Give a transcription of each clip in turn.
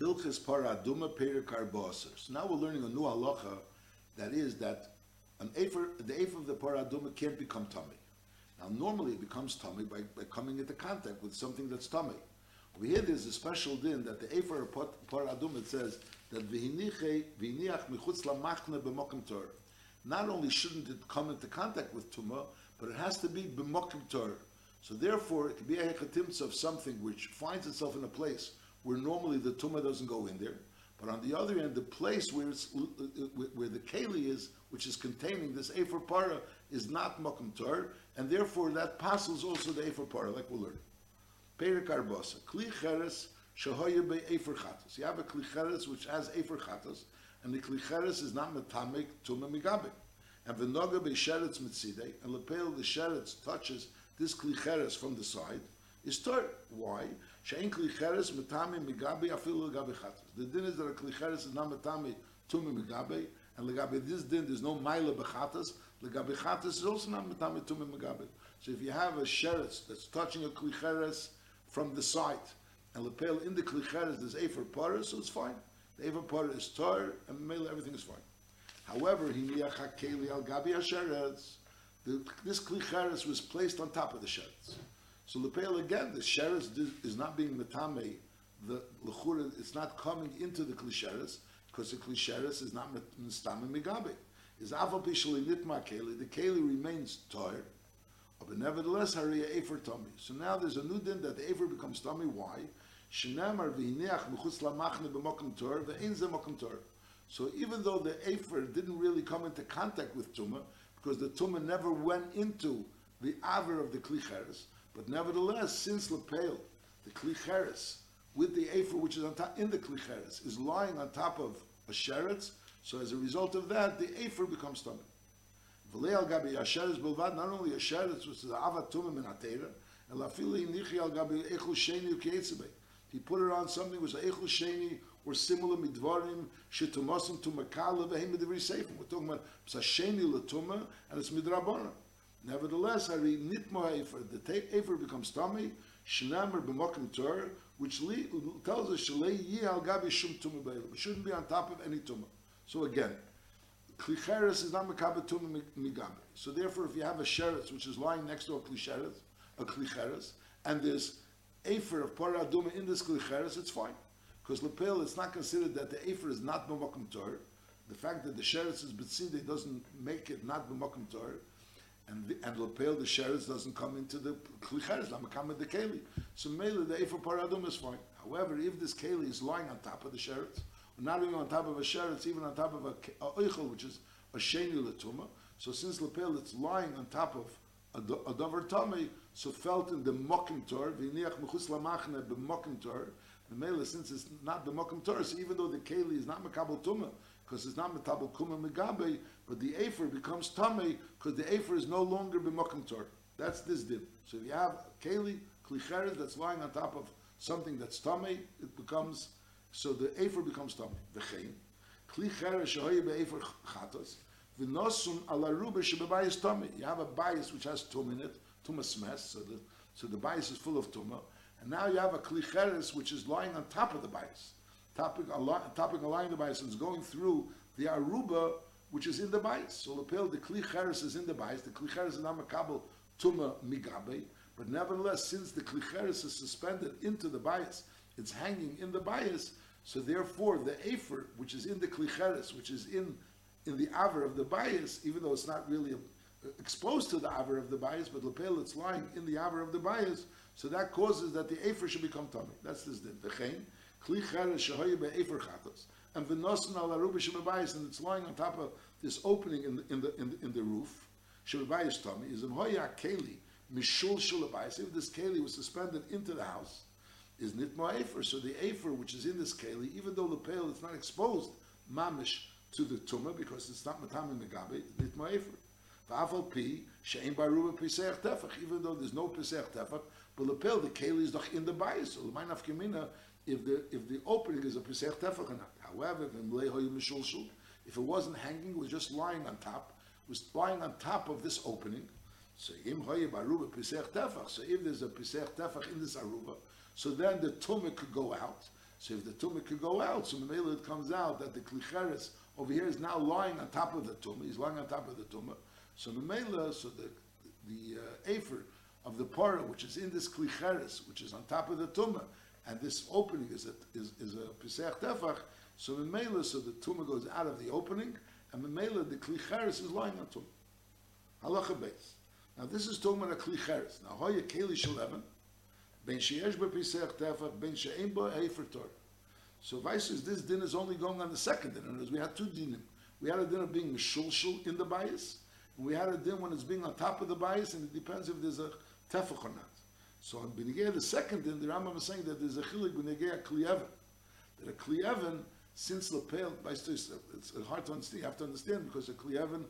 Hilchis paraduma perikarbosser. So now we're learning a new halacha that is that an afer, the afer of the paraduma can't become tummy. Now normally it becomes tummy by, by coming into contact with something that's tummy. We hear there's a special din that the afer of paraduma says that v'hiniche v'hiniach michutz lamachne b'mokim Torah. Not only shouldn't it come into contact with tumah, but it has to be b'mokim Torah. So therefore, it can be a hechatimtza of something which finds itself in a place where normally the tumah doesn't go in there. But on the other end, the place where, it's, uh, uh, where the keli is, which is containing this efer para, is not mokum tor, and therefore that passes also the efer para, like we'll learn. Perik kli cheres shahoya be efer chatos. You have a kli cheres which has efer chatos, and the kli cheres is not metamik tumah migabe. And v'noga be sheretz mitzidei, and lepel the sheretz touches this kli cheres from the side, is tor. Why? Shein klicheres metame migabe afilu legabe. The din is that a klicheres is not metame tume migabe, and legabe this din there's no maila bechatas. Legabe chatas is also not metame tume migabe. So if you have a sheretz that's touching a klicheres from the side, and lepel in the klicheres there's afer paras, so it's fine. The afer para is tar, and maila everything is fine. However. This klicheres was placed on top of the sheretz. So the lepel again, the sheretz is not being metame. The lechura, it's not coming into the klisheres because the klisheres is not mistame migabe. Is aval pishali nitma keli. The keli remains tired, but nevertheless hariya efer tummy. So now there's a new din that the efer becomes tummy. Why? Shenamar v'hineach mechutz lamachne b'mokum tor ve'in ze mokum tor. So even though the efer didn't really come into contact with tumah, because the tumah never went into the aver of the klicheres, but nevertheless, since lepel, the klicheres, with the afer which is on top, in the klicheres, is lying on top of a sheretz, so as a result of that, the afer becomes tummy. V'lei al gabi asheretz bilvad, not only a sheretz, which is avat tumah min atera, and lafili nichi al gabi echul sheni u'keitzebei. He put it on something which was echul sheni, or similar midvarim, shetumasim to makala v'hem midivri seifim. We're talking about psasheni l'tumah, and it's midrabana. Nevertheless, I read nitmo efer. The efer becomes tummy. Shnamer b'mokim tor, which tells us shalei yi al gabi shum tumah b'elam. It shouldn't be on top of any tumah. So again, klicheres is not mekabe tumah migabe. So therefore, if you have a sheretz which is lying next to a klicheres, a klicheres, and there's efer of paraduma in this klicheres, it's fine. Because lepel, it's not considered that the efer is not b'mokim tor. The fact that the sheretz is betzide doesn't make it not b'mokim tor and the, and lapel the sheretz doesn't come into the klicheres lamakam the keli. So mele the efer paradum is fine. However, if this keli is lying on top of the sheretz, not even on top of a sheretz, even on top of a, a oichel, which is a sheni letuma. So since lapel it's lying on top of a, dover tummy, so felt in the mokim tor, v'iniach mechus lamachne b'mokim tor, the mele since it's not the mokim tor, so even though the keli is not makabel tumah, because it's not metabel kuma megabe, but the afer becomes tummy because the afer is no longer b'mokim tor. That's this din. So if you have keli klicheres that's lying on top of something that's tummy, it becomes so the afer becomes tame. V'chein klicheres shehoye be'afer chatos v'nosum ala ruba shebebayis tummy. You have a bias which has tum in it, tumah smes, so the so the bias is full of tumah, and now you have a klicheres which is lying on top of the bias topic, topic aligning the bias and is going through the aruba, which is in the bias. So lapel, the kli cheres is in the bias. The kli cheres is not makabel tuma migabe, but nevertheless, since the kli cheres is suspended into the bias, it's hanging in the bias. So therefore, the afer, which is in the kli cheres, which is in in the aver of the bias, even though it's not really uh, exposed to the aver of the bias, but lapel, it's lying in the aver of the bias. So that causes that the afer should become tummy. That's this din. V'chein kli cheres shehoye be'efer chatos, and v'nosen al aruba shemebayis, and it's lying on top of this opening in the in the in the, in the roof. Shemebayis tummy is in hoya keli mishul shulabayis. If this keli was suspended into the house, is nitma efer. So the efer which is in this keli, even though the pale is not exposed mamish to the tumah because it's not matami megabe, nitma efer. V'afal pi she'en baruba pisech tefach. Even though there's no pisech tefach, the pale the keli is doch in the bias. The mind of kemina if the if the opening is a pesach tefach or not. However, if it wasn't hanging, it was just lying on top, was lying on top of this opening. So im aruba pesach tefach. So if there's a pesach tefach in this aruba, so then the tumah could go out. So if the tumah could go out, so Mamela it comes out that the klicheres over here is now lying on top of the tumah. He's lying on top of the tumah. So Mamela, so the the uh, afer of the para, which is in this klicheres, which is on top of the tumah, and this opening is a is, is a tefach. So Mamela, so the tumah goes out of the opening, and the Mamela the klicheres is lying on tumah. Halacha base. Now this is talking about a klicheres. Now hoya keli shaleven. Ben sheyesh b'pisech tefach, ben she'en bo Torah. So Vice is this din is only going on the second din. And we had two dinim. We had a din of being mishulshul in the bias, and we had a din when it's being on top of the bias, and it depends if there's a tefach or not. So on Benigay, the second din, the Rambam is saying that there's a chilik a kliyeven. That a kliyeven, since lepel, it's hard to understand, you have to understand, because a kliyeven,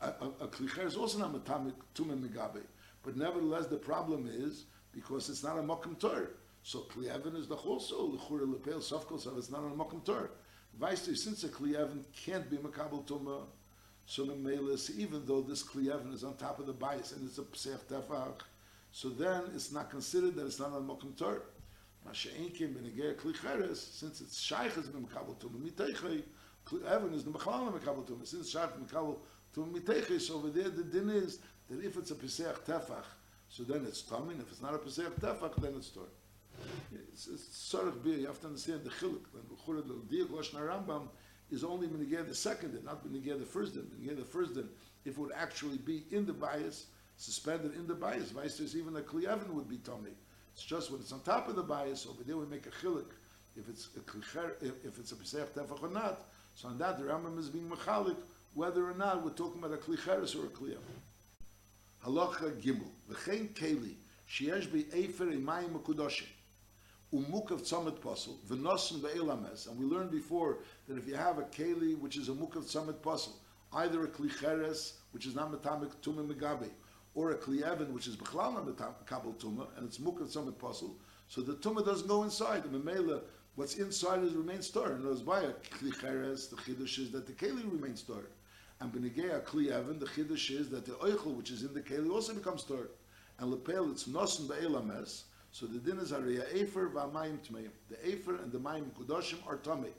a, a, a klicher is also not matamik tumim megabe. But nevertheless, the problem is, because it's not a mokum Torah. So Klievin is the also l'chura lepel sofkol, so it's not a mokum Torah. Vaisty, since a Klievin can't be makabel tuma, so even though this Klievin is on top of the bias and it's a psech tefach, so then it's not considered that it's not a mokum Torah. Masha'inkim b'negei klicheres, since it's shaykh is makabel tuma miteichei, Klievin is the mechalal makabel tuma. Since shaykh makabel tuma miteichei, so over there the din is that if it's a psech tefach, so then it's tamin. If it's not a pesach tefach, then it's torah. It's, it's sort of You have to understand the chiluk. When the diak lashon Rambam is only benigay the second din, not benigay the first din. Benigay the first din, if it would actually be in the bias, suspended in the bias, vice versa, even a kliyavin would be tummy. It's just when it's on top of the bias, over there we make a chiluk. If it's a klicher, if, it's a pesach tefach or not. So on that, the Rambam is being mechalik whether or not we're talking about a klicheres or a kliyavin. Halacha Gimel. V'chein keli sheyesh bi efer imayim mekudoshim umukav tzamet posel v'nosen be'elames. And we learned before that if you have a keli which is a mukav tzamet posel, either a klicheres which is not metamek tuma megabe, or a klieven which is b'chlal the metabel tuma and it's mukav tzamet posel, so the tuma doesn't go inside. The memela, what's inside is remains stored. And those by a klicheres, the chiddush is that the keli remains stored. And Benigea Kli Evan, the Chiddush is that the Oichel, which is in the Keli, also becomes Torah. And Lepel, it's Nosen Be'elames, so the din is Ariyah Efer v'amayim Tmeim. The Efer and the Mayim Kudoshim are Tomei.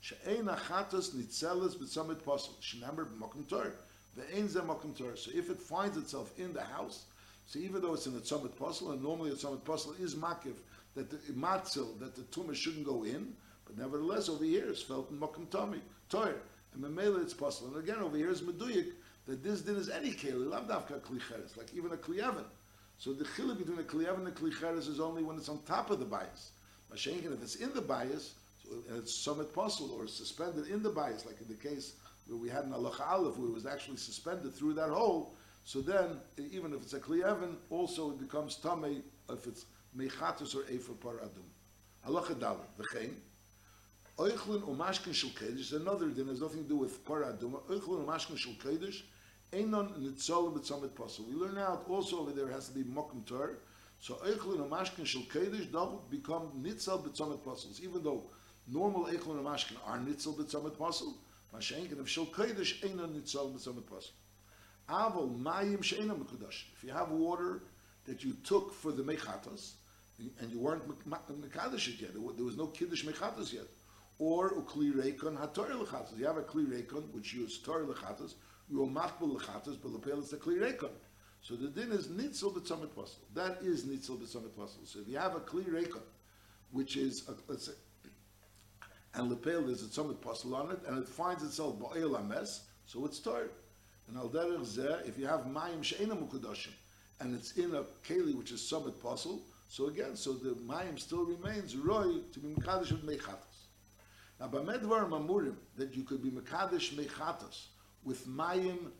She'ein achatos nitzeles b'tzomit posel. Remember, Mokum Torah. Ve'ein ze Mokum Torah. So if it finds itself in the house, so even though it's in the tzomit posel, and normally a tzomit posel is makiv, that the matzil, that the tumah shouldn't go in, but nevertheless over here it's felt in Mokum Torah. And Mamela it's possible. And again, over here is Meduyik, that this din is any keli, lav dafka klicheres, like even a kliyavin. So the chiluk between a kliyavin and a klicheres is only when it's on top of the bias. Mashenkin, if it's in the bias, and it's summit puzzle or suspended in the bias, like in the case we had an Allah Aleph, where it was actually suspended through that hole, so then, even if it's a kliyavin, also it becomes tamei if it's mechatus or efer par adum. Halacha dalet, v'chein, Oichlin umashkin shel kedesh is another din has nothing to do with Korah Aduma. Oichlin umashkin shel kedesh einon nitzol b'tzomet posel. We learn out also over there has to be mokum tor. So oichlin umashkin shel kedesh don't become nitzol b'tzomet posels. Even though normal oichlin umashkin are nitzol b'tzomet posel, kedesh einon nitzol b'tzomet posel. Avol mayim she'enon mekudash. If you have water that you took for the mechatos, and you weren't mekadosh yet, there was no kiddush mechatos yet, or ukli reikon hator lechatos. You have a kli reikon which you use tor lechatos. You are machbul lechatos, but lepel is a kli reikon. So the din is nitzel b'tzomet puzzle. That is nitzel b'tzomet puzzle. So if you have a kli reikon, which is a, let's say, and lepel there's a tzomet puzzle on it, and it finds itself ba'el ames, so it's tor. And al derech zeh, if you have mayim she'ena mukudoshim, and it's in a keli which is tzomet puzzle, so again, so the mayim still remains roy to be mekadosh with mechatos. Now, by Medvar Mamurim, that you could be Mekadesh Mechatas with Mayim,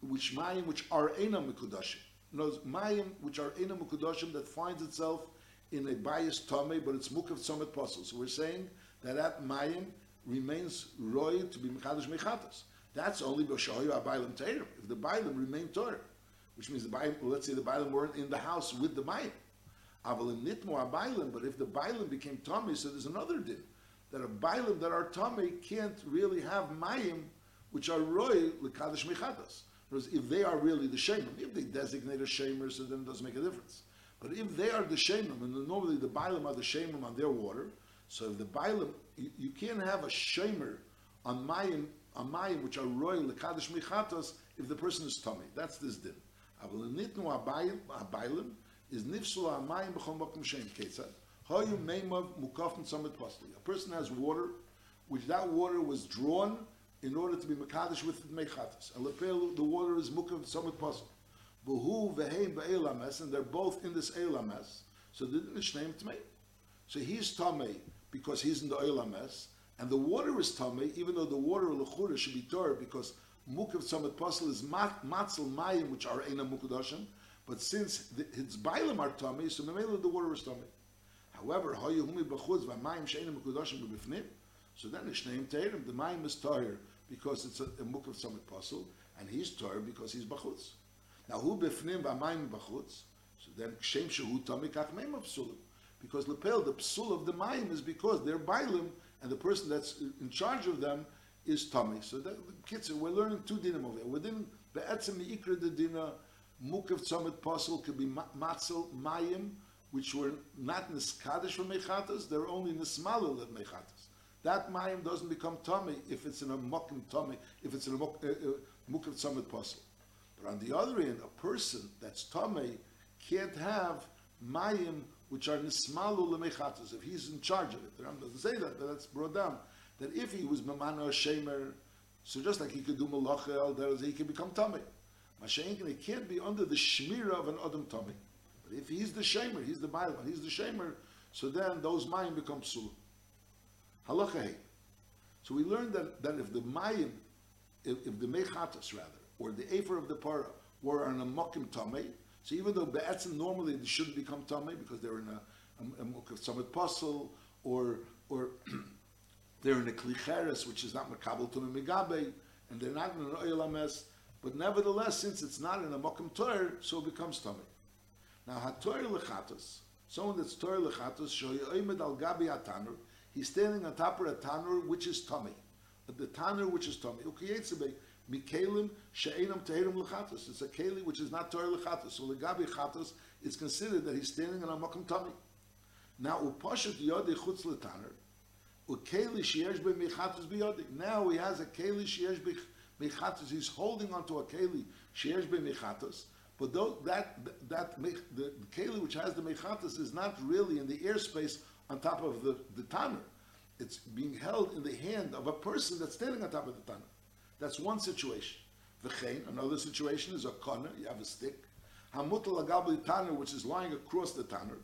which Mayim which are Ena Mekudashim. Knows Mayim which are Ena Mekudashim that finds itself in a biased Tomei, but it's Mukav Tzomet Posel. So we're saying that that Mayim remains Roy to be Mekadesh Mechatas. That's only B'Shoyu Abaylim Teir. If the Bailim remain Torah, which means the Bailim, let's say the Bailim weren't in the house with the Mayim. Avalim Nitmo Abaylim, but if the Bailim became tummy, so there's another din that a bailim that are tummy can't really have mayim, which are roy lekadish mechadas. Whereas if they are really the shemim, if they designate a shemer, so then it doesn't make a difference. But if they are the shemim, and normally the bailim are the shemim on their water, So if the bailam, you, you can't have a shamer on mayim, on mayim which are royal lekadosh mechatos if the person is tummy. That's this din. Aval nitnu abaylim is nifsul amayim b'chol makom shem ketzad. Hoyu meimav mukafin summit pasli. A person has water, which that water was drawn in order to be mekadosh with mechatos. And the water is mukav summit pasli. V'hu v'heim ba'elames, and they're both in this elames. So the din is shneim tmei. So he's tamei because he's in the elames, and the water is tamei, even though the water lechura should be torah because mukav summit pasl is mat, matzel mayim, which are ena mukadashim, but since the, his bailam are tummy, so memela the water is tummy. However, hoyehumi b'chutz v'mayim she'ena mukadashim b'bifnim, so then it's named terim. The mayim is tahir because it's a, a mukav summit pasl, and he's tahir because he's b'chutz. Now who b'fnim v'mayim b'chutz? So then shem shehu tummy kach meim. Because lepel, the psul of the mayim is because they're bailim, and the person that's in charge of them is tummy. So that, kids, we're learning two dinim over here. Within be'etzem ikra the dina, mukav tzomit pasul could be matzel mayim, which were not niskadish for mechatas, they're only nismalul of mechatas. That mayim doesn't become tummy if it's in a mokim tummy, if it's in a uh, uh, mukav tzomit pasul. But on the other end, a person that's tummy can't have mayim which are nismalu lemechatas. If he's in charge of it, the Ram doesn't say that, but that's brought down. That if he was mamana shemer, so just like he could do malacha al he can become tummy. Mashenkin, he can't be under the shmira of an adam tummy. But if he's the shemer, he's the bailam, he's the shemer, so then those mayim become psul. Halacha. So we learned that, that if the mayim, if, if the mechatas rather, or the afer of the para, were on a mokim tummy, so even though be'etzim normally they shouldn't become tamei because they're in a, a, a summit puzzle or or they're in a klicheres which is not makabel to megabe and they're not in an oil but nevertheless since it's not in a mokum toir so it becomes tamei. Now hatoir lechatos, someone that's toir lechatos shoyoymed al gabi atanur, he's standing on top of a tanur which is tamei, the tanur which is tamei. Mikalim she'enam tehirim lechatos. It's a keli which is not Torah lechatos. So legabi chatos, it's considered that he's standing on a makom tummy. Now upashat yodei chutz letaner, ukeli sheyesh be mechatos biyodei. Now he has a keli sheyesh be mechatos. He's holding onto a keli sheyesh be mechatos. But though that that the, the keli which has the mechatos is not really in the airspace on top of the the tanner. It's being held in the hand of a person that's standing on top of the tanner. That's one situation. V'chein, another situation is a corner, you have a stick. Hamutal agabli tanner, which is lying across the tanner.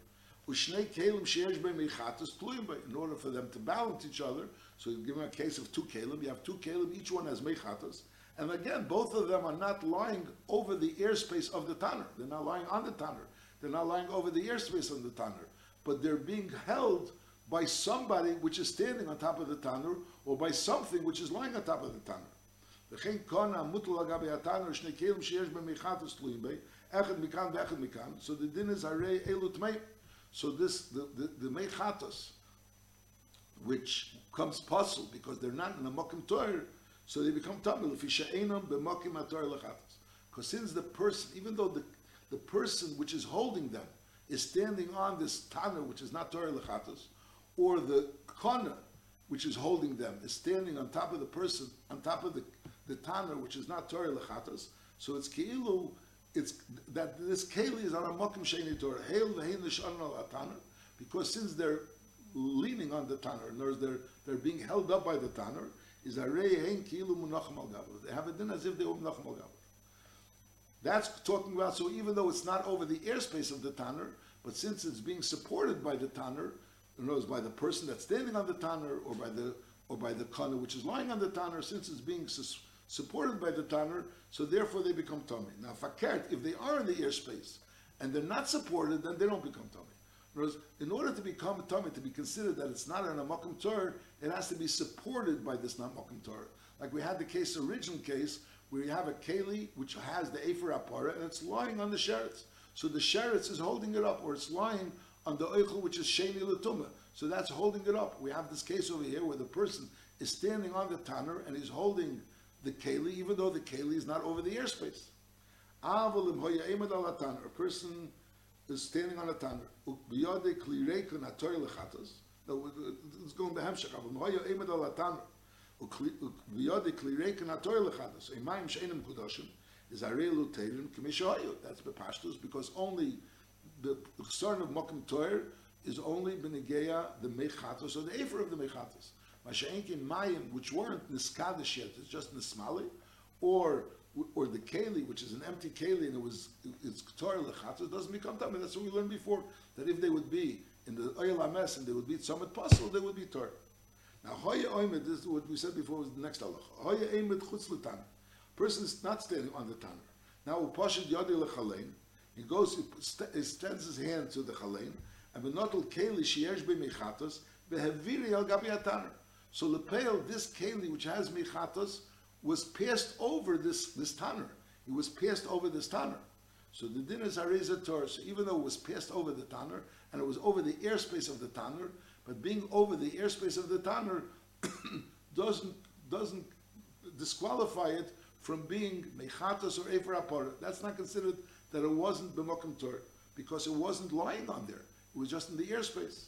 Ushnei kelim sheyesh b'meichatas tluyim In order for them to balance each other, so you give them a case of two kelim, you have two kelim, each one has meichatas. And again, both of them are not lying over the airspace of the tanner. They're not lying on the tanner. They're not lying over the airspace of the tanner. But they're being held by somebody which is standing on top of the tanner, or by something which is lying on top of the tanner. וכן קונה מוטל לגבי התנא שני כלים שיש במחטס תלויים בי, אחד מכאן ואחד מכאן, so the din is הרי אלו טמאים. So this, the, the, the mechatos, which comes puzzle because they're not in the mokim Torah, so they become tamil. If she'enam b'mokim haTorah lechatos. Because since the person, even though the, the person which is holding them is standing on this Tana, which is not Torah lechatos, or the Kana, which is holding them, is standing on top of the person, on top of the the Tanner, which is not Torah Lechatos, so it's Keilu, it's that this Keli is on a Mokim Sheni Torah, Hail Vehin Nishan al Tanner, because since they're leaning on the Tanner, in other they're, they're being held up by the Tanner, is a Rei Hein Keilu Munachim al They have it then as if they were Munachim al That's talking about, so even though it's not over the airspace of the Tanner, but since it's being supported by the Tanner, in other words, by the person that's standing on the Tanner, or by the or by the Kana which is lying on the Tanner, since it's being sus- supported by the tanner, so therefore they become tummy. Now, fakert, if they are in the airspace and they're not supported, then they don't become tummy. In, in order to become tummy, to be considered that it's not an amakum Torah, it has to be supported by this not makom Torah. Like we had the case, original case, where you have a keli which has the Efer Apara and it's lying on the sheretz. So the sheretz is holding it up, or it's lying on the Eichel which is Sheni Latuma. So that's holding it up. We have this case over here where the person is standing on the tanner and he's holding the keli, even though the keli is not over the airspace. A person is standing on a tanner. No, it's going to Hamshach. Is arelu teirim k'mishayu. That's bepashtus, because only the son of Mokim Toyer is only benegeya the mechatos or the efer of the mechatos. Masha'enkin mayim, which weren't niskadish yet, it's just nismali, or or the keli, which is an empty keli, and it was it's Torah lechatos, doesn't become tamei. That's what we learned before. That if they would be in the oil ames and they would be tzomet puzzle, they would be Torah. Now hoya oimed, this is what we said before was the next halacha. Hoya oimed chutz. Person is not standing on the tanner. Now upashid yadi lechalein. He goes, he extends his hand to the chalein, and benotel keli sheyesh be mechatos beheviri al gabi ataner. So the pale, this keli which has mechatos, was passed over this this tanner. It was passed over this tanner. So the din is areza Torah. So even though it was passed over the tanner and it was over the airspace of the tanner, but being over the airspace of the tanner doesn't doesn't disqualify it from being mechatos or efer apara. That's not considered that it wasn't b'mokum Torah because it wasn't lying on there. It was just in the airspace.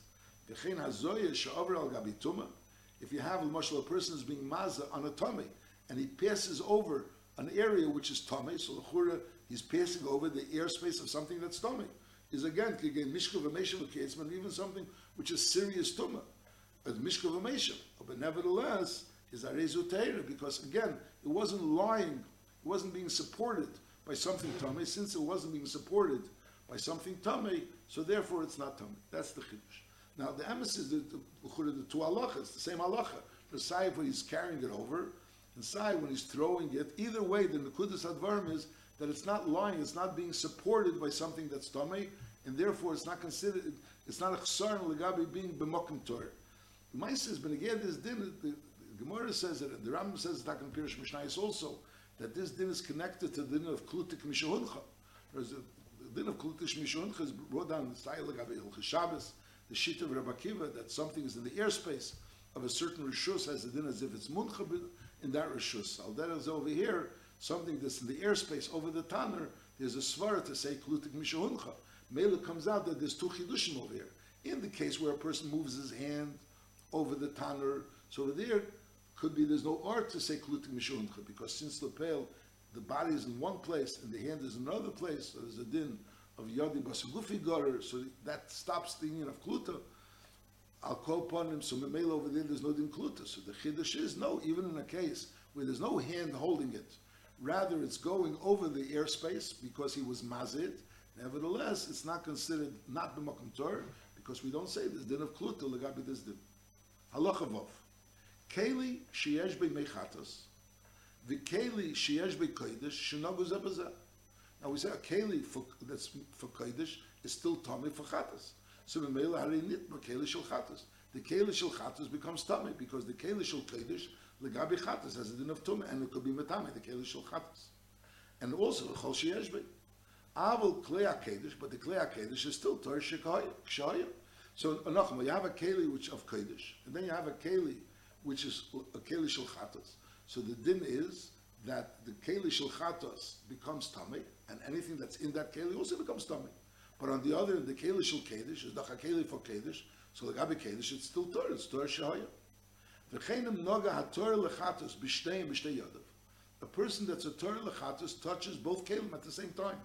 If you have a a person is being maza on a tummy and he passes over an area which is tummy, so the chura he's passing over the airspace of something that's tummy. Is again again mishkav and even something which is serious tumah, but mishkav But nevertheless, is arezu because again it wasn't lying, it wasn't being supported by something tummy. Since it wasn't being supported by something tummy, so therefore it's not tummy. That's the chiddush. Now the emes is the, the, the two halachas, the same halacha. The side when he's carrying it over, and side when he's throwing it. Either way, the nekudas advarim is that it's not lying, it's not being supported by something that's tummy, and therefore it's not considered, it's not a chsar legabi being b'mokim Torah. The Maisa has been again this din. The, the Gemara says that the Rambam says that in Pirush Mishnayos also that this din is connected to the din of klutik mishahuncha. The, din of klutik mishahuncha is brought down the style of Shabbos, the sheet of Rabbi Akiva that something is in the airspace of a certain rishus has a din as if it's muncha in that rishus. Al is over here something that's in the airspace over the tanner. There's a svara to say klutik mishahuncha. Mela comes out that there's two chidushim over here. In the case where a person moves his hand over the tanner, so over there could be there's no art to say klutik mishuncha because since the pale, the body is in one place and the hand is in another place, so there's a din of yadi basagufi garer, so that stops the union of kluta. I'll call upon him, so memela over there, there's no din kluta. So the chiddush is no, even in a case where there's no hand holding it, rather it's going over the airspace because he was mazid. Nevertheless, it's not considered not b'makom Torah because we don't say this din of kluta legabi this din. Halacha vov. Keli sheyesh be mechatos, v'keli sheyesh be kodesh shenogu zebazeh. Now we say a keli for, that's for kodesh is still tummy for chatos. So memela hari nitma keli shel chatos. The keli shel chatos becomes tummy because the keli shel kodesh legabi chatos has a din of tummy and it could be metame the keli shel chatos. And also the chol sheyesh be. Avol klei kodesh, but the klei kodesh is still tor shekayim. So anachma, you have a keli which of kodesh, and then you have a keli which is a keli shel chatos. So the din is that the keli shel chatos becomes tummy, and anything that's in that keli also becomes tummy. But on the other, the keli shel kedesh is the keli for kedesh. So the gabi kedesh, it's still Torah, it's Torah shahaya. V'cheinem noga haTorah lechatos b'shteim b'shtei yodav. A person that's a Torah lechatos touches both kelim at the same time.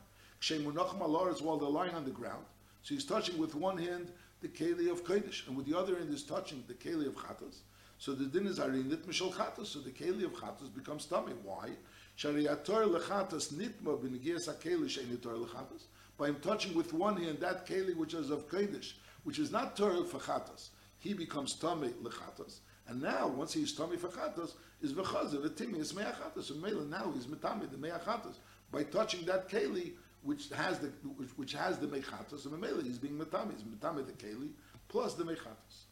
Kshem munachim is while they're lying on the ground. So he's touching with one hand the keli of kodesh, and with the other hand is touching the keli of chatos. So the din is arinit mishal. So the keli of chatos becomes tummy. Why? Shariator lechatos nitma b'negias hakeli sheinitor lechatos. By him touching with one hand that keli which is of kodesh, which is not Torah for chatos, he becomes tummy lechatos. And now, once he's tummy for chatos, is v'chazav v'timi is me'achatos. And Mela now he's metami the me'achatos by touching that keli which has the which, which has the mechatos. And Mela he's being metami. He's metami the keli plus the mechatos.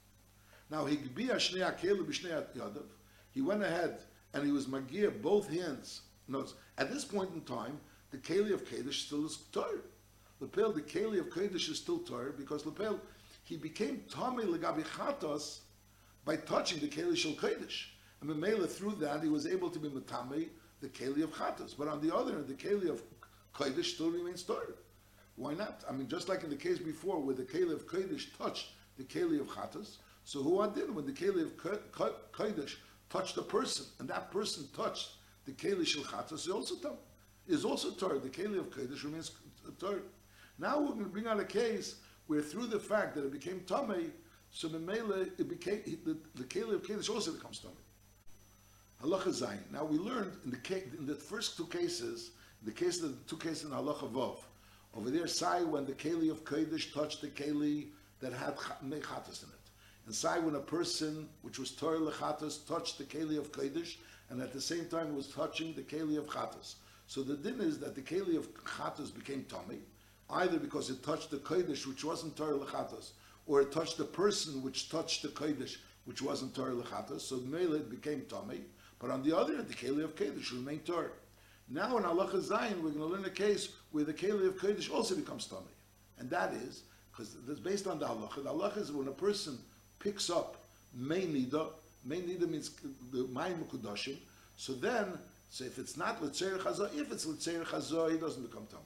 Now he He went ahead and he was magia both hands. Notice at this point in time, the keli of Kadesh still is Torah. Lepel, the keli of Kadesh is still Torah because Lepel, he became Tomei legabi chatos by touching the keli shel Kadesh. And Memela through that he was able to be matame the keli of chatos. But on the other hand, the keli of Kadesh still remains Torah. Why not? I mean, just like in the case before where the keli of Kadesh touched the keli of chatos, So who adin when the keli of kodesh touched a person, and that person touched the keli shel chatas is also tam, is also tar. The keli of kodesh remains tar. Now we're going to bring out a case where through the fact that it became tamei, so the mele it became the, the keli of kodesh also becomes tamei. Halacha zayin. Now we learned in the in the first two cases, the case of the two cases in halacha vav, over there, say when the keli of kodesh touched the keli that had mechatas in it. And say when a person, which was Torah lechatas, touched the keli of kodesh, and at the same time was touching the keli of chatas. So the din is that the keli of chatas became tummy, either because it touched the kodesh, which wasn't Torah lechatas, or it touched the person which touched the kodesh, which wasn't Torah lechatas. So the mele it became tummy. But on the other hand, the keli of kodesh remained Torah. Now in halacha zayin, we're going to learn a case where the keli of kodesh also becomes tummy, and that is because it's based on the halacha. The halacha is when a person picks up main nida, main nida means the mayim kudashim. So then, so if it's not l'tzeir chazor, if it's l'tzeir chazor, he doesn't become tummy.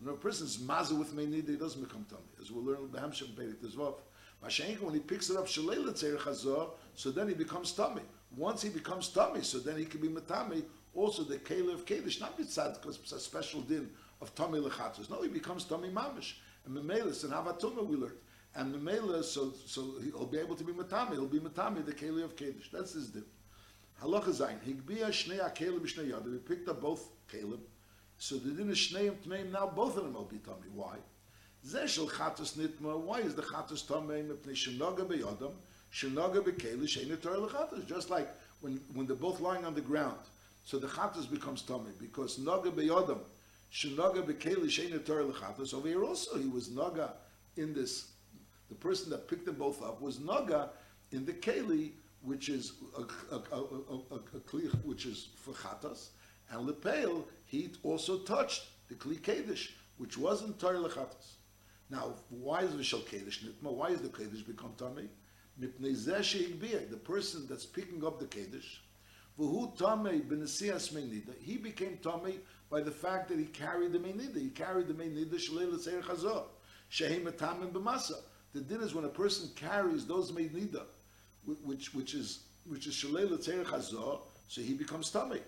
When a person's mazel with main nida, he doesn't become tummy, as we'll learn the Hamsham Perik Tezvav. Mashenka, when he picks it up shalei l'tzeir chazor, so then he becomes tummy. Once he becomes tummy, so then he can be matami. Also, the kele of kedesh, not mitzad because it's a special din of tummy lechatus. No, he becomes tummy mamish. And memelis and havatuma we learned. And memela, so so he'll be able to be matami. He'll be matami the keli of kedesh. That's his din. Halacha zayin. Higbia shnei akelim b'shnei yadim. He picked up both kelim. So the din is shnei tmeim. Now both of them will be tummy. Why? Zeshel chatus nitma. Why is the chatus tummy? Mepnei shenoga beyadam. Shenoga bekeli sheinu torah lechatus. Just like when when they're both lying on the ground. So the chatus becomes tummy because noga beyadam. Shenoga bekeli sheinu torah lechatus. Over here also he was noga in this the person that picked them both up was Naga in the Keli, which is a, a, kli, which is for Chatas, and Lepeil, he also touched the Kli Kedish, which wasn't Torah Lechatas. Now, why is Vishal Kedish Nitma? Why is the Kedish become Tamei? The person that's picking up the Kedish, V'hu Tamei b'nesias Meinida, he became Tamei by the fact that he carried the Meinida. He carried the Meinida Shalei L'Tzeir Chazor. Shehem Etamim b'masa. The din is when a person carries those made nida, which which is which is shalei chazor, so he becomes tummy.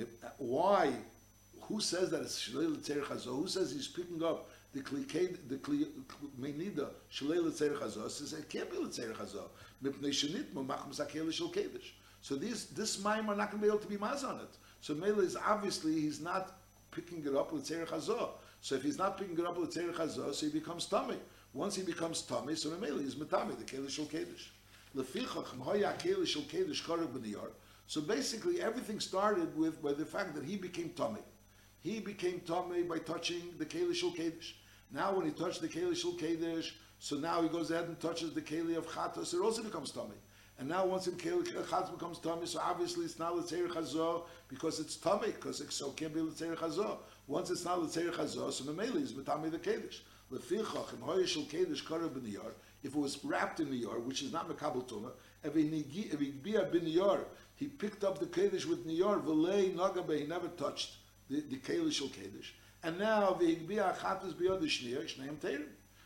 Uh, why? Who says that it's shalei chazor? Who says he's picking up the kli the kli nida shalei chazor? Says it can't be chazor. Mipnei shenit mo machmas akel shel kedesh. So these this mime are not going to be able to be maz on it. So Mela is obviously he's not picking it up with Tzeir Chazor. So if he's not picking it up with Tzeir Chazor, so he becomes tummy. Once he becomes tummy, so Mamela is Matami, the Kelish Shul Kedish. So basically, everything started with by the fact that he became tummy. He became tummy by touching the Keli Shul Kedish. Now, when he touched the Keli Shul Kedish, so now he goes ahead and touches the Keli of Chatos, it also becomes tummy. And now once the Chatos becomes tummy, so obviously it's not L'Tzeir Chazor because it's tummy, because it so can't be L'Tzeir Chazor. Once it's not L'Tzeir Chazor, so Mameli is Matami the Kedish. If it was wrapped in the yar, which is not mekabel tuma, he picked up the kedish with niyar, v'lei nagabe, he never touched the, the kedish kedish. And now.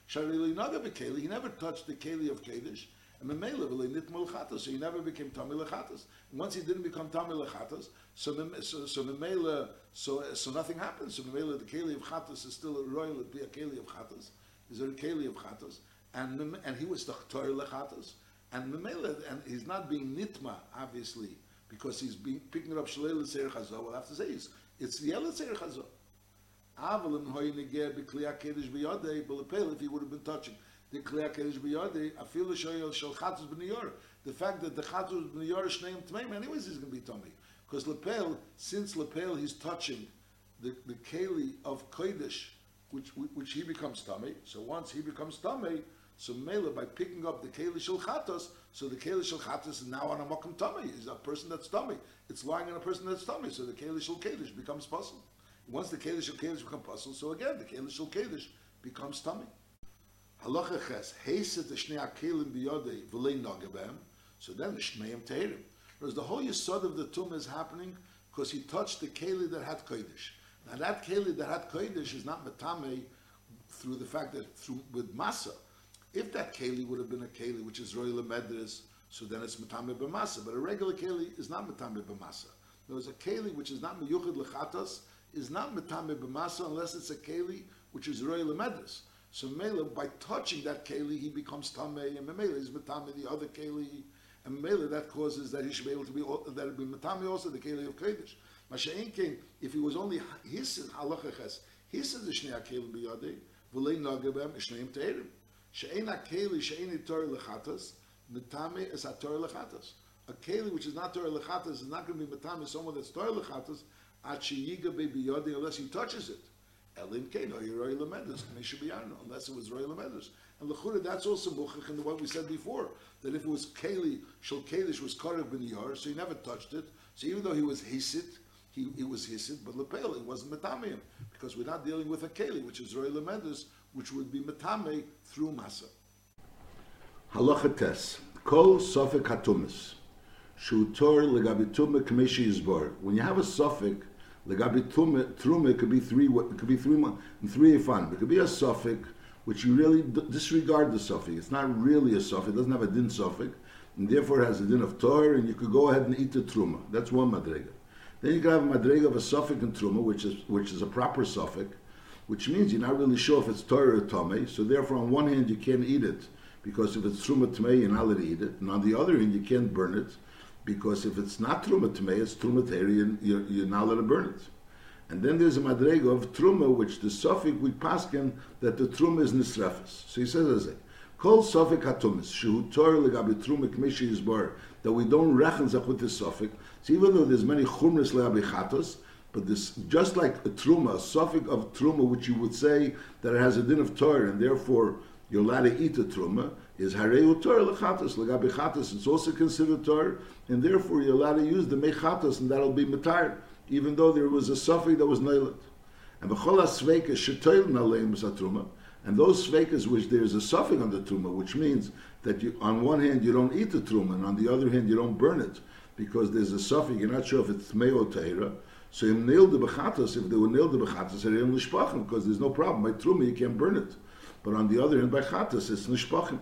Sharili nagabe he never touched the keli of kedish. And Memela nitmul chatas, so he never became tamil lechatas. Once he didn't become tamil lechatas, so so so Memela, so so nothing happens. So Memela, the keli of chatas is still a royal, a keli of chatas. Is a keli of chatas? And and he was the Torah lechatas. And Memela, and he's not being nitma, obviously, because he's being, picking up shalei l'seir chazor. We'll have to say it's, it's the l'seir chazor. Avalim hoy neger b'kliyah kedesh b'yodei, b'lepel, if he would have been touching the Kliyah Kedesh B'Yodei, Afil Shoyel Shel Chatzos. The fact that the Chatzos B'Niyor is Shneim Tmeim, anyways he's going to be Tomei. Because Lepel, since Lepel he's touching the, the Keli of Kodesh, which, which he becomes Tomei, so once he becomes Tomei, so Mela, by picking up the Keli Shel Chatos, so the Keli Shel Chatos is now on a Mokum Tomei. He's a person that's Tomei. It's lying on a person that's Tomei, so the Keli Shel Kedesh becomes puzzle. Once the Keli Shel Kedesh becomes puzzle, so again, the Keli Shel Kedesh becomes Tomei. Halacha ches, the shnei akelim biyodei v'lei nogabem, so then the shneim teirim. Whereas the whole yisod of the tum is happening because he touched the keli that had kodesh. Now that keli that had kodesh is not metame through the fact that through with masa. If that keli would have been a keli which is royal medres, so then it's matame b'masa. But a regular keli is not matame b'masa. There was a keli which is not meyuchid lechatas, is not matame b'masa unless it's a keli which is royal medres. So Mela, by touching that keli, he becomes tamei, and Mela is matame the other keli, and Mela that causes that he should be able to be that it be matame also the keli of kodesh. Masha'in came if he was only his halacha ches, his is the shnei keli biyadei, v'lei nagabem shneim teirim. She'ein keli she'ein torah lechatas, matame is a torah lechatas. A keli which is not torah lechatas is not going to be matame someone that's torah lechatas, at sheyiga biyadei unless he touches it. Elim Kain, or oh, Roy Lamedus, unless it was Roy Lamedus. And Lechura, that's also Muchach in what we said before, that if it was Keli, Shal Kalish was Karev Ben Yar, so he never touched it. So even though he was Hisit, he, he was Hisit, but Lepel, it wasn't Metamim, because we're not dealing with a Keli, which is Roy Lamedus, which would be Metame through Masa. Halacha Tes, Kol Sofik Hatumis, Shutor Legabitum Kamishi Yizbor. When you have a Sofik, Legabi truma it could be three. It could be three. Three fun. It could be a suffix which you really disregard the suffix. It's not really a suffix. It doesn't have a din suffix, and therefore it has a din of tor, and you could go ahead and eat the truma. That's one madrega. Then you can have a madrega of a suffix and truma, which is which is a proper suffix, which means you're not really sure if it's tor or tame. So therefore, on one hand you can't eat it because if it's truma tame, you're not allowed to eat it, and on the other hand you can't burn it because if it's not truma tamei, it's truma and you're, you're not allowed to burn it. And then there's a madrega of truma, which the suffix we paskin that the truma is nisrefes. So he says as a kol suffix hatumis shu tor legabi truma kmishi is bar that we don't reckon zach with this suffix. So even though there's many chumras legabi chatos, but this just like a truma, a suffix of truma, which you would say that it has a din of Torah, and therefore you're allowed to eat a truma, is hareu Torah lechatos legabi chatos. It's also considered Torah, and therefore you're allowed to use the mechatos, and that'll be matar, even though there was a suffix that was nailit. And b'chol ha-sveikas shetoil naleim truma, and those sveikas which there's a suffix on the truma, which means that you, on one hand you don't eat the truma, and on the other hand you don't burn it, because there's a suffix, you're not sure if it's tmei or teira. So im nail the bechatos, if they were nailed the bechatos, they're in because there's no problem. By truma you can't burn it. But on the other hand, by chatos, it's nishpachim.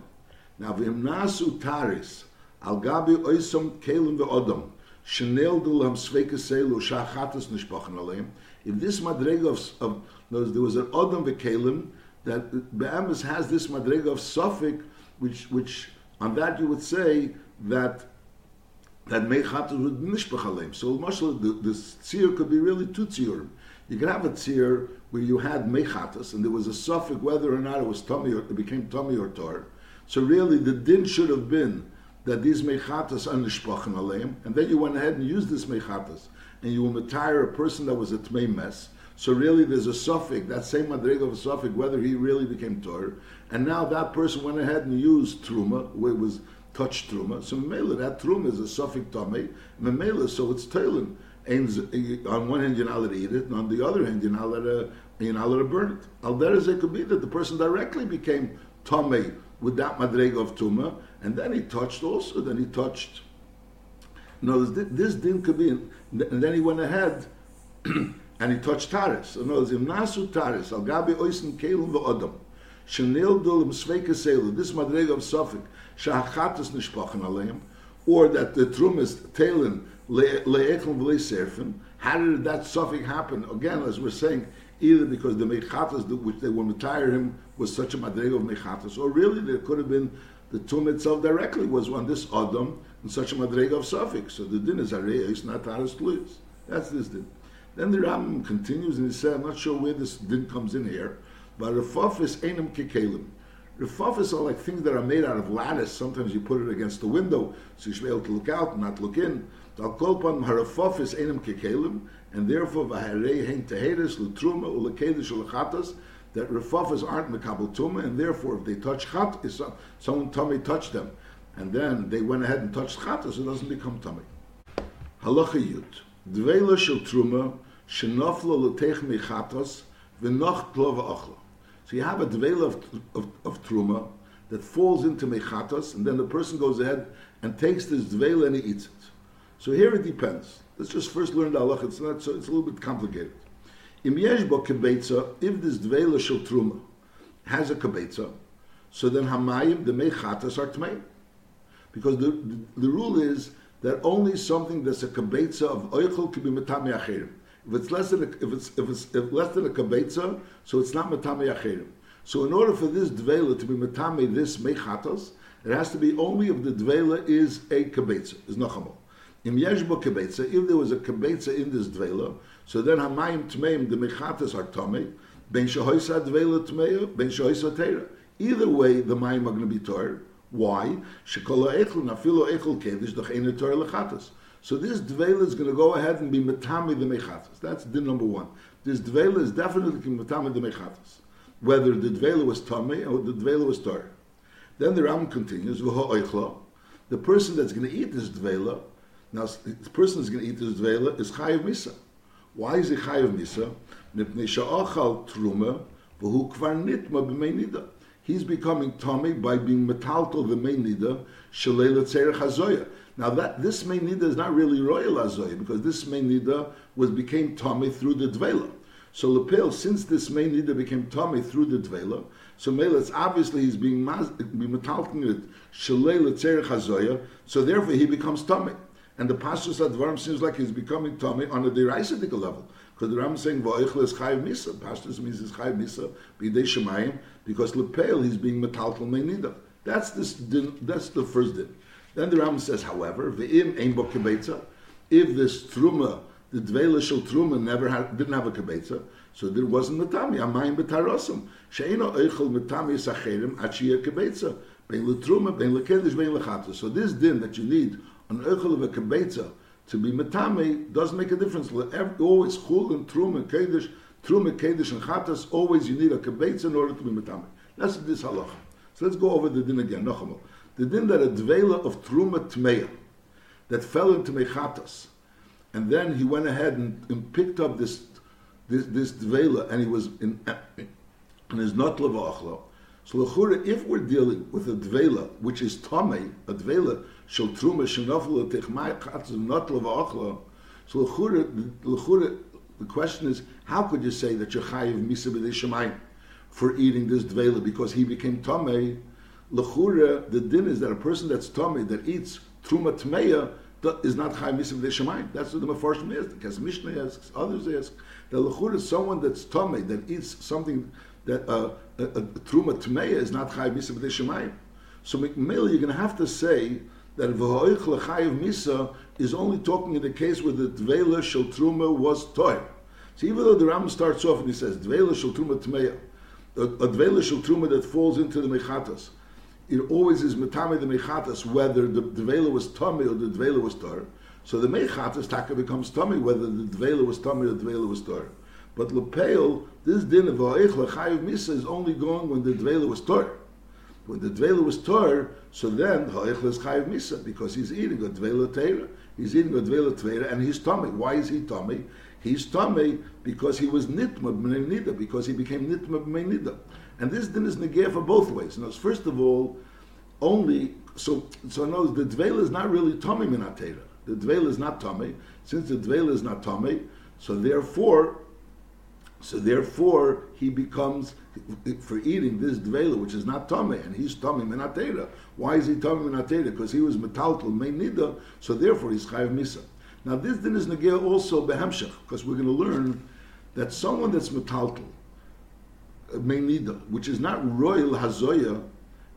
Now, v'im nasu taris, al gabi oisom kelim ve'odom, shenel dulam sveka selu shachatas nishpachan aleim, if this madrega of, of there was an odom ve'kelim, that Be'emes has this madrega of suffik, which, which on that you would say that that mechatas would nishpach aleim. So mashal, the, the tzir could be really two tzirim. You could have a tzir where you had mechatas, and there was a suffix whether or not it was tummy or it became tummy or tor. So really, the din should have been that these mechatas are nishpachen aleim, and then you went ahead and used this mechatas, and you will retire a person that was a tmei mess. So really, there's a suffix, that same madrig of a suffix, whether he really became tor, and now that person went ahead and used truma, where it was touched truma. So memela, that truma is a suffix tamei, memela, so it's tailen. On one hand, you're not allowed to eat it, and on the other hand, you're not allowed to, you're not allowed to burn it. Al it could be that the person directly became tamei with that madrega of tuma, and then he touched also. Then he touched. No, this, din could be, and then he went ahead and he touched taris. In other words, nasu taris al gabi oisin kelim ve'odam shenil dulim sveika selu. This madrega of sofik shahachatas nishpachen aleim, or that the trum is tailen le'echlon v'le serfin. How did that suffix happen? Again, as we're saying, either because the mechatas which they were retire him was such a madrega of mechatas, or really there could have been the tomb itself directly was on this adam and such a madrega of suffix. So the din is areis, not aris please. That's this din. Then the Ram continues and he said, I'm not sure where this din comes in here, but refafis enum kekelim. Refafis are like things that are made out of lattice. Sometimes you put it against the window so you should be able to look out and not look in. Harafafis and therefore v'harei hein teheres l'truma u'lekedesh u'lechatas that refafas aren't mekabel tuma, and therefore if they touch chat, if someone tummy touched them, and then they went ahead and touched chatas, it doesn't become tummy. Halacha yud dveila shel truma shenoflo l'teich mechatas v'noch klova ochla. So you have a dveila of, of, of truma that falls into mechatas, and then the person goes ahead and takes this dveila and he eats it. So here it depends. Let's just first learn the halacha. It's not so. It's a little bit complicated. Im if this dveila shel truma has a kebetza, so then hamayim the mechatas are tmei. Because the, the, the rule is that only something that's a kabetza of oichel can be metame. If it's less than a, if it's if it's if less than a kabetza, so it's not metame. So in order for this dvela to be metame this mechatos, it has to be only if the dvela is a kabetza, is nachamol. Im yeshbo kabetza, if there was a kabetza in this dvela, so then hamayim tmeim the mechatos are tame, ben shehoisa dvela tmeya, ben shehoisa teira. Either way, the mayim are going to be torah. Why? Shekola echel nafilo echel kedish doch eine torah lechatas. So this dvela is going to go ahead and be metame the mechatas. That's din number one. This dvela is definitely metame the mechatas. Whether the dvela was tame or the dvela was torah. Then the Ram continues, the person that's going to eat this dvela, now the person that's going to eat this dvela is chayiv misa. Why is he chayiv misa? Mipnei sha'achal truma, v'hu kvar nitma b'mei nida he's becoming Tommy by being metaltal the main nida shalela tzerech hazoya. Now that this main nida is not really royal hazoya because this main nida was became Tommy through the dvela. So lepel, since this main nida became Tommy through the dvela, so Melitz obviously he's being being metaltal it shalela tzerech hazoya. So therefore he becomes Tommy. And the Pashtus Advarim seems like he's becoming Tommy on a deraisical level. Because the Ram is saying, Va'ichle is Chayiv Misa. Pashtus means it's Chayiv Misa, B'idei Shemayim, because Lepel, he's being Metaltal Meinida. That's, this, that's the first din. Then the Ram says, however, Ve'im Ein Bo if this Truma, the Dvela Shel Truma never had, didn't have a Kebetza, so there wasn't Metami, Amayim B'tarosim. She'eno Eichel Metami Sacherim, Achiyah Kebetza. Bein Letruma, Bein Lekedish, Bein Lechata. So this din that you need, an Eichel of a Kebetza, to be metame doesn't make a difference. Always chul and trum and kedish, trum and kedish and chatas. Always you need a kibetz in order to be metame. That's this halacha. So let's go over the din again. Nochamo. The din that a dvela of truma tmeya that fell into mechatas, and then he went ahead and, and picked up this this this dvela, and he was in and is not levachlo. So lechura, if we're dealing with a dvela which is tame, a dvela shel truma shenofel techmai chatzim not levachlo. So lechura, the question is, how could you say that you're chayiv misa b'dei for eating this dvela because he became tame? Lechura, the din is that a person that's tame that eats truma tmeya is not chayiv misa b'dei That's what the mafarshim is. The Mishnah asks, others ask. That lechura, someone that's tame that eats something that uh, a, a, a truma tmeya is not chayiv misa b'dei So Mekmel, you're going to have to say that v'hoich l'chayiv misa is only talking in the case where the dvela shel truma was toy. So even though the Ram starts off and he says dvela shel truma tmeya, a, dvela shel truma that falls into the mechatas, it always is metame the mechatas whether the dvela was tummy or the dvela was tar. So the mechatas taka becomes tummy whether the dvela was tummy or the dvela was tar. But lepeil, this din of ha'ich l'chayiv misa is only going when the dvela was tar. When the dvela was tar, so then ha'ich is chayiv misa because he's eating a dvela teira. He's eating a dvela teira and he's tummy. Why is he tummy? He's tummy because he was nitma b'nei because he became nitma b'nei. And this din is negir for both ways. First of all, only so so knows the dvela is not really tummy minatera. The dvela is not tummy. Since the dvela is not tummy, so therefore so therefore, he becomes for eating this dvela, which is not tummy, and he's tummy menatera. Why is he tummy menatera? Because he was metaltal main nida, so therefore he's chayav misa. Now this din is negir also behemshach, because we're going to learn that someone that's metaltal uh, main nida, which is not royal hazoya,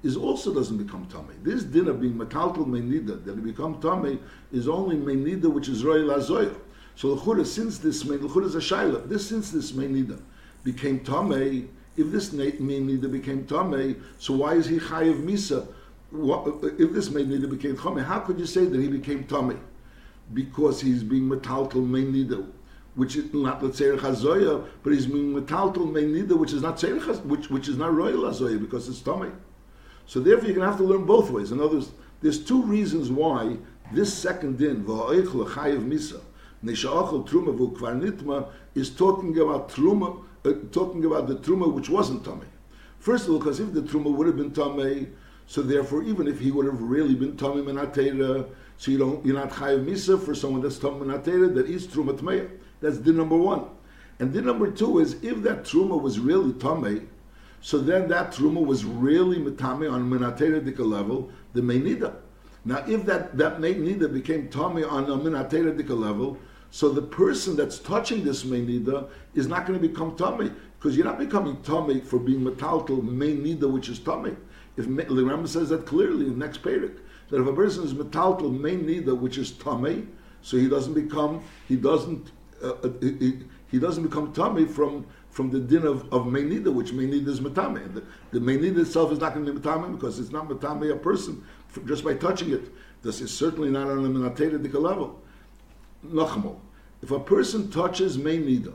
is also doesn't become tummy. This din of being metaltal main nida, that he become tummy, is only main nida, which is royal hazoya. So l'chura, since this main l'chura is a shaila, this since this main nida became tamei, if this main nida became tamei, so why is he chayiv misa? If this main nida became tamei, how could you say that he became tamei? Because he's being metaltal main nida, which is not let's say chazoya, but he's being metaltal main nida, which is not which which is not royal hazoya because it's tamei. So therefore, you're going to have to learn both ways. In other words, there's two reasons why this second din v'ha'ich l'chayiv misa Neshachol Truma Vukvar Nitma is talking about Truma, uh, talking about the Truma which wasn't Tamei. First of all, because if the Truma would have been Tamei, so therefore, even if he would have really been Tamei Menatera, so you don't, you're not Chayav Misa for someone that's Tamei Menatera that is Truma Tmeya. That's the number one. And the number two is if that Truma was really Tamei, So then that truma was really metame on minatera dika level, the meinida. Now, if that that meinida became tame on a minatera dika level, so the person that's touching this meinida is not going to become tummy because you're not becoming tummy for being metaltal meinida, which is tummy. If the Rambam says that clearly in the next parak that if a person is metaltal meinida, which is tummy, so he doesn't become he doesn't uh, uh he, he doesn't become tummy from from the din of, of which Meinida is Matame. The, the itself is not going to be Matame because it's not Matame a person for, just by touching it. This is certainly not on a Minatedika level. Nachmo. If a person touches Meinida,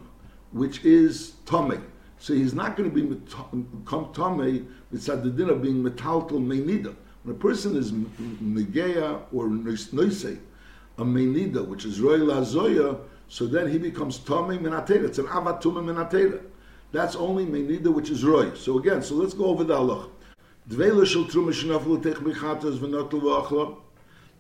which is Tame, so he's not going to be become Tame with the din of being Metaltal Meinida. When a person is Negeya or Noisei, a Meinida, which is Roy Lazoya, so then he becomes Tomei Minatera. It's an Avatuma Minatera. That's only Menida, which is Roy. So again, so let's go over the halach.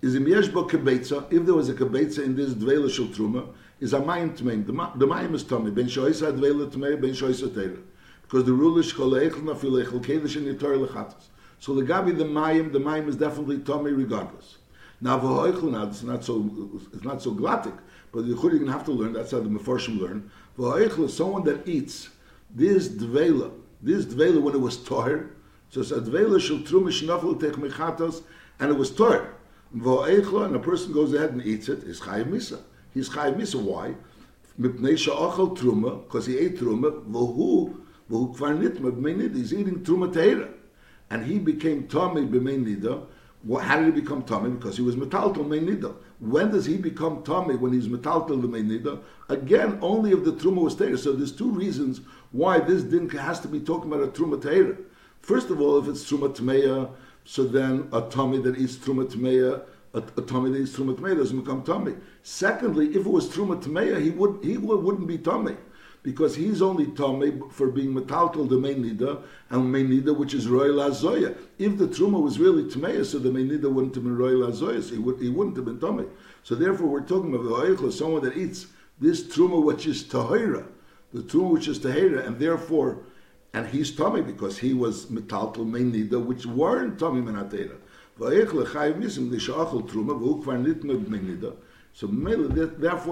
Is im yesh bo kebetza, if there was a kebetza in this dveila shel truma, is a mayim tmeim. The mayim is tomei. Ben shoysa dveila tmei, ben shoysa teira. Because the rule is shkol eichel nafil eichel kedesh in yitor lechatas. So the gabi the mayim, the mayim is definitely tomei regardless. Now v'hoichel, now it's not so, it's not so glottic. But the Yichud you're going to have to learn, that's how the Mefarshim learn. V'ha'echel is someone that eats this dvela, this dvela when it was tar, so it's a dvela shel trumish nafel tech mechatos, and it was tar. And a person goes ahead and eats it, is chayiv misa. He's chayiv misa, why? Because he ate truma, v'hu, v'hu kvar nitma b'mei he's eating truma teira. And he became Tomei b'mei nida, how did he become Tomei? Because he was metaltal mei nida. When does he become Tomei? When he's metaltal nida? Again, only if the truma was teira. So there's two reasons why this din has to be talking about a truma teira. First of all, if it's truma tmeya, so then a tummy that eats truma tmeya, a, a tummy that eats truma tmeya doesn't become tummy. Secondly, if it was truma tmeya, he would he would, wouldn't be tummy because he's only Tomei for being Metaltal the main nida and main nida which is Roy Lazoya. If the Truma was really Tmeya, so the main nida wouldn't have been Roy Lazoya, so he, would, he wouldn't have been Tomei. So therefore we're talking about someone that eats this Truma which is Tahira, the Truma which is Tahira, and therefore, and he's Tomei because he was Metaltal main nida which weren't Tomei Menatera. So therefore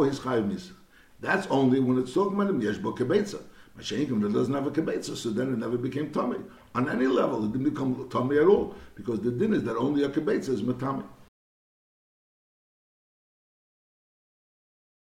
he's chayiv nisa. That's only when it's talking about him, Yeshbo Kebetza. Mashenkim that doesn't have a Kebetza, so then it never became Tomei. On any level, it didn't become Tomei at all, because the din is that only a Kebetza is Matami.